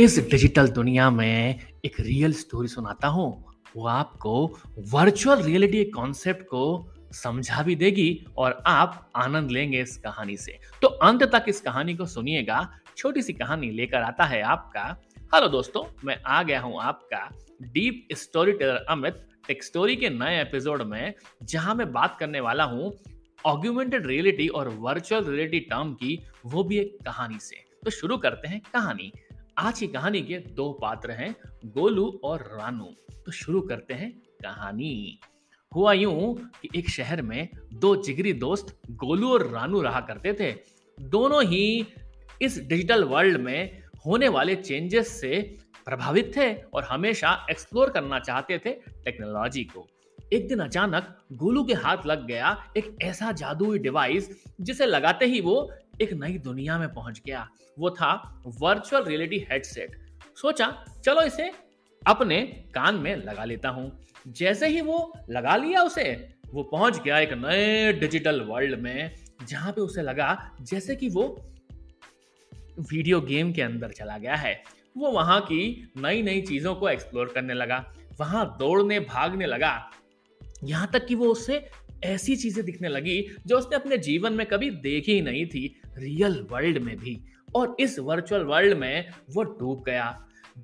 इस डिजिटल दुनिया में एक रियल स्टोरी सुनाता हूँ। वो आपको वर्चुअल रियलिटी कॉन्सेप्ट को समझा भी देगी और आप आनंद लेंगे इस कहानी से। तो अंत तक इस कहानी को सुनिएगा। छोटी सी कहानी लेकर आता है आपका। हेलो दोस्तों, मैं आ गया हूँ आपका deep story teller Amit. Tech story के नए एपिसोड में, जहाँ मैं बात करने वाला हूँ ऑग्यूमेंटेड रियलिटी और वर्चुअल रियलिटी टर्म की, वो भी एक कहानी से। तो शुरू करते हैं कहानी। आज की कहानी के दो पात्र हैं, गोलू और रानू। तो शुरू करते हैं कहानी। हुआ यूँ कि एक शहर में दो जिगरी दोस्त, गोलू और रानू रहा करते थे। दोनों ही इस डिजिटल वर्ल्ड में होने वाले चेंजेस से प्रभावित थे और हमेशा एक्सप्लोर करना चाहते थे टेक्नोलॉजी को। एक दिन अचानक गोलू के हाथ लग गया एक ऐसा जादुई डिवाइस जिसे लगाते ही वो एक नई दुनिया में पहुँच गया। वो था वर्चुअल रियलिटी हेडसेट सोचा, चलो इसे अपने कान में लगा लेता हूँ। जैसे ही वो लगा लिया उसे, वो पहुँच गया एक नए डिजिटल वर्ल्ड में, जहाँ पे उसे लगा जैसे कि वो वीडियो गेम के अंदर चला गया है। वो वहाँ की नई नई चीज़ों को एक्सप्लोर करने लगा, वहाँ दौड़ने, भागने लगा। यहाँ तक कि वो उससे ऐसी चीज़ें दिखने लगी जो उसने अपने जीवन में कभी देखी ही नहीं थी रियल वर्ल्ड में भी। और इस वर्चुअल वर्ल्ड में वो डूब गया।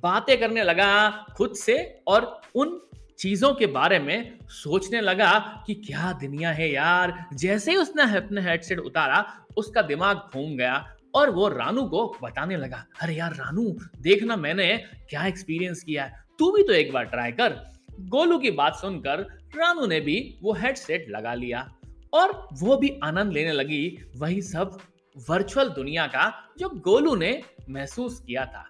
बातें करने लगा खुद से और उन चीज़ों के बारे में सोचने लगा कि क्या दुनिया है यार, जैसे ही उसने अपने हेडसेट उतारा, उसका दिमाग घूम गया और वो रानू को बताने लगा, अरे यार रानू, देखना मैंने क्या एक्सपीरियंस किया है। तू भी तो एक बार ट्राई कर। गोलू की बात सुनकर रानू ने भी वो हेडसेट लगा लिया और वो भी आनंद लेने लगी वही सब वर्चुअल दुनिया का जो गोलू ने महसूस किया था।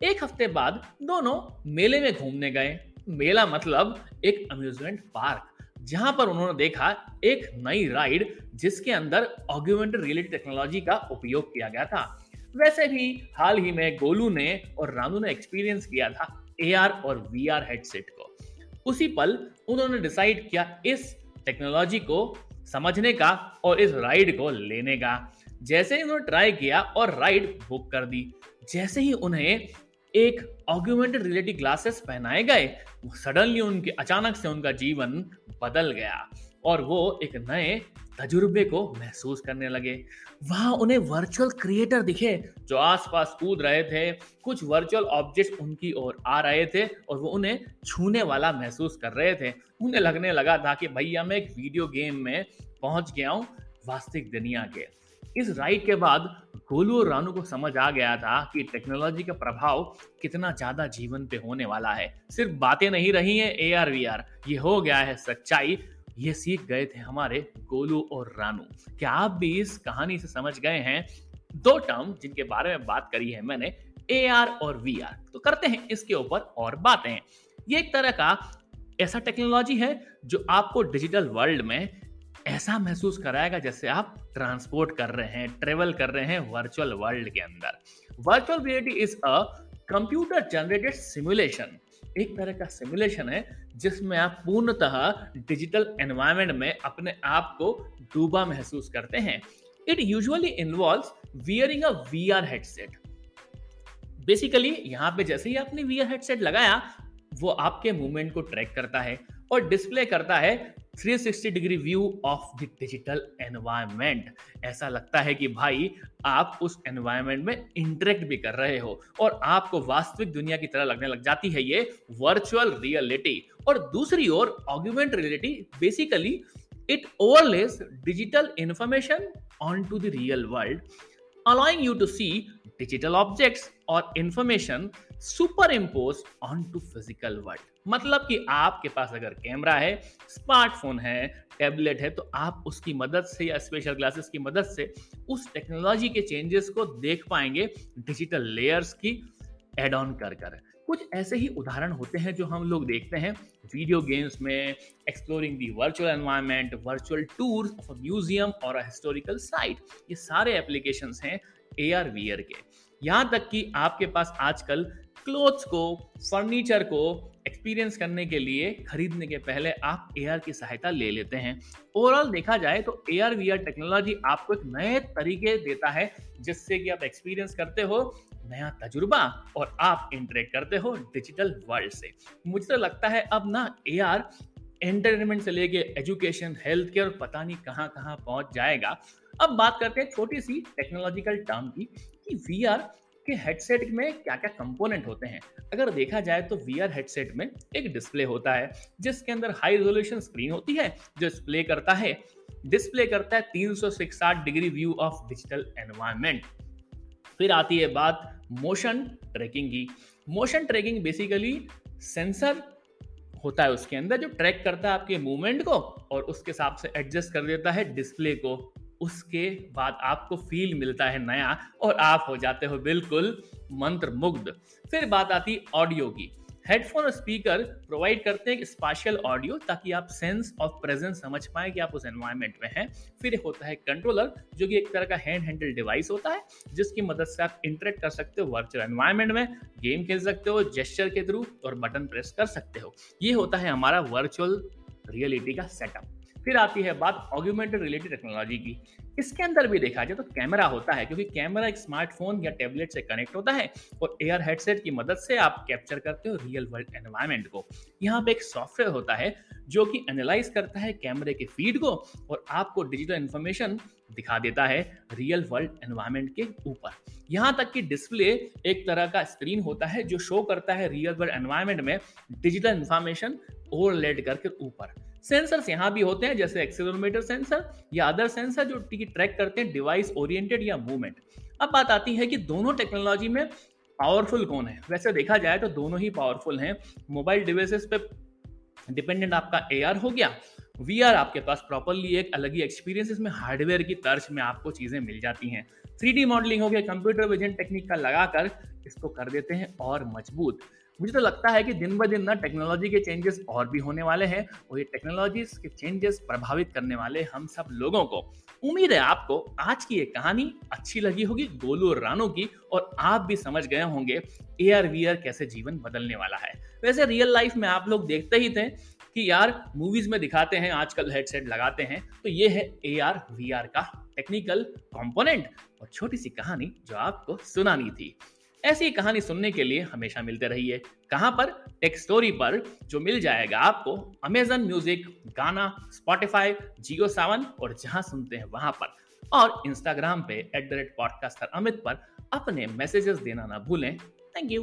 एक हफ़्ते बाद दोनों मेले में घूमने गए। मेला मतलब एक अम्यूजमेंट पार्क जहाँ पर उन्होंने देखा एक नई राइड जिसके अंदर ऑग्यूमेंटेड रियलिटी टेक्नोलॉजी का उपयोग किया गया था। वैसे भी हाल ही में गोलू ने और रानू ने एक्सपीरियंस किया था एआर और वीआर हेडसेट को। उसी पल उन्होंने डिसाइड किया इस टेक्नोलॉजी को समझने का और इस राइड को लेने का। जैसे ही उन्होंने ट्राई किया और राइड बुक कर दी, जैसे ही उन्हें एक ऑग्यूमेंटेड रियलिटी ग्लासेस पहनाए गए सडनली उनके, अचानक से उनका जीवन बदल गया और वो एक नए तजुर्बे को महसूस करने लगे। वहाँ उन्हें वर्चुअल क्रिएटर दिखे, जो आसपास कूद रहे थे। कुछ वर्चुअल ऑब्जेक्ट उनकी ओर आ रहे थे और वो उन्हें छूने वाला महसूस कर रहे थे। उन्हें लगने लगा था कि, भैया, मैं एक वीडियो गेम में पहुँच गया हूँ वास्तविक दुनिया के। इस राइड के बाद गोलू और रानू को समझ आ गया था कि टेक्नोलॉजी का प्रभाव कितना ज़्यादा जीवन पे होने वाला है। सिर्फ़ बातें नहीं रही हैं ए आर वी आर ये हो गया है सच्चाई। ये सीख गए थे हमारे गोलू और रानू। क्या आप भी इस कहानी से समझ गए हैं? दो टर्म जिनके बारे में बात करी है मैंने ए आर और वी आर तो करते हैं इसके ऊपर और बातें। ये एक तरह का ऐसा टेक्नोलॉजी है जो आपको डिजिटल वर्ल्ड में ऐसा महसूस कराएगा जैसे आप ट्रांसपोर्ट कर रहे हैं, ट्रेवल कर रहे हैं वर्चुअल वर्ल्ड के अंदर। Virtual reality is a computer generated simulation. एक तरह का सिमुलेशन है, जिसमें आप पूर्णतः डिजिटल एनवायरमेंट में अपने आप को डूबा महसूस करते हैं। It usually involve wearing a V R headset basically यहाँ पे जैसे ही आपने वी आर हेडसेट लगाया, वो आपके मूवमेंट को ट्रैक करता है। और डिस्प्ले करता है 360 degree view of the digital environment ऐसा लगता है कि भाई, आप उस एनवायरनमेंट में इंटरेक्ट भी कर रहे हो और आपको वास्तविक दुनिया की तरह लगने लग जाती है ये वर्चुअल रियलिटी और दूसरी ओर augment reality basically it overlays digital information onto the real world allowing you to see digital objects superimpose onto physical world मतलब कि आपके पास अगर कैमरा है स्मार्टफ़ोन है टैबलेट है तो आप उसकी मदद से या स्पेशल ग्लासेस की मदद से उस टेक्नोलॉजी के चेंजेस को देख पाएँगे डिजिटल लेयर्स की एड ऑन कर कर। कुछ ऐसे ही उदाहरण होते हैं जो हम लोग देखते हैं वीडियो गेम्स में exploring the virtual environment virtual tours of a museum और अ हिस्टोरिकल साइट ये सारे एप्लीकेशन हैं ए आर वी के। यहाँ तक कि आपके पास आजकल क्लोथ्स को फर्नीचर को एक्सपीरियंस करने के लिए खरीदने के पहले आप एआर की सहायता ले लेते हैं। ओवरऑल देखा जाए तो ए आर टेक्नोलॉजी आपको एक नए तरीके देता है, जिससे कि आप एक्सपीरियंस करते हो नया तजुर्बा और आप इंटरेक्ट करते हो डिजिटल वर्ल्ड से। मुझे तो लगता है अब ना ए आर एंटरटेनमेंट से लेके एजुकेशन हेल्थ केयर पता नहीं कहाँ कहाँ पहुँच जाएगा। अब बात करते हैं छोटी सी टेक्नोलॉजिकल टर्म की कि वी आर कि हेडसेट में क्या क्या कंपोनेंट होते हैं। अगर देखा जाए तो वी आर हेडसेट में एक डिस्प्ले होता है, जिसके अंदर हाई रेजोल्यूशन स्क्रीन होती है, जो डिस्प्ले करता है। डिस्प्ले करता है तीन degree view of digital environment फिर आती है बात मोशन ट्रैकिंग की। मोशन ट्रैकिंग बेसिकली सेंसर होता है उसके अंदर, जो ट्रैक करता है आपके मूवमेंट को और उसके हिसाब से एडजस्ट कर देता है डिस्प्ले को, उसके बाद आपको फील मिलता है नया और आप हो जाते हो बिल्कुल मंत्र मुग्ध फिर बात आती ऑडियो की। हेडफोन और स्पीकर प्रोवाइड करते हैं एक स्पेशल ऑडियो ताकि आप सेंस ऑफ़ प्रेजेंस समझ पाए कि आप उस एनवायरमेंट में हैं। फिर होता है कंट्रोलर जो कि एक तरह का हैंड हैंडल डिवाइस होता है, जिसकी मदद से आप इंटरेक्ट कर सकते हो वर्चुअल एनवायरमेंट में गेम खेल सकते हो जेस्चर के थ्रू और बटन प्रेस कर सकते हो। ये होता है हमारा वर्चुअल रियलिटी का सेटअप फिर आती है बात ऑग्यूमेंटेड रिलेटेड टेक्नोलॉजी की। इसके अंदर भी देखा जाए तो कैमरा होता है, क्योंकि कैमरा एक स्मार्टफ़ोन या टेबलेट से कनेक्ट होता है और एयर हेडसेट की मदद से आप कैप्चर करते हो रियल वर्ल्ड एनवायरमेंट को। यहाँ पे एक सॉफ्टवेयर होता है जो कि एनालाइज करता है कैमरे के फ़ीड को और आपको डिजिटल इन्फॉर्मेशन दिखा देता है रियल वर्ल्ड एनवायरमेंट के ऊपर। यहाँ तक कि डिस्प्ले एक तरह का स्क्रीन होता है जो शो करता है रियल वर्ल्ड एनवायरमेंट में डिजिटल इन्फॉर्मेशन ओवरलेड करके ऊपर। सेंसर्स यहाँ भी होते हैं, जैसे एक्सेलोमीटर सेंसर या अदर सेंसर जो ट्रैक करते हैं, डिवाइस ओरिएंटेड या मूवमेंट। अब बात आती है कि दोनों टेक्नोलॉजी में पावरफुल कौन है? वैसे देखा जाए तो दोनों ही पावरफुल हैं। मोबाइल डिवाइसेस पे डिपेंडेंट आपका एआर हो गया वीआर आपके पास प्रॉपरली एक अलग ही एक्सपीरियंस इसमें हार्डवेयर की तर्ज में आपको चीज़ें मिल जाती हैं। थ्री मॉडलिंग हो गया कंप्यूटर विजन टेक्निक का लगाकर इसको कर देते हैं और मज़बूत। मुझे तो लगता है कि दिन ब दिन ना टेक्नोलॉजी के चेंजेस और भी होने वाले हैं और ये टेक्नोलॉजी के चेंजेस प्रभावित करने वाले हम सब लोगों को। उम्मीद है आपको आज की ये कहानी अच्छी लगी होगी, गोलू और रानू की, और आप भी समझ गए होंगे ए आर कैसे जीवन बदलने वाला है। वैसे रियल लाइफ में आप लोग देखते ही थे कि यार मूवीज़ में दिखाते हैं, आजकल हेडसेट लगाते हैं तो ये है ए आर वी आर का टेक्निकल कंपोनेंट और छोटी सी कहानी जो आपको सुनानी थी। ऐसी कहानी सुनने के लिए हमेशा मिलते रहिए। कहाँ पर? टेक स्टोरी पर, जो मिल जाएगा आपको Amazon music Gaana Spotify Jio Saavn और जहाँ सुनते हैं वहाँ पर। और इंस्टाग्राम पे at the rate podcaster Amit पर अपने मैसेजेस देना ना भूलें। Thank you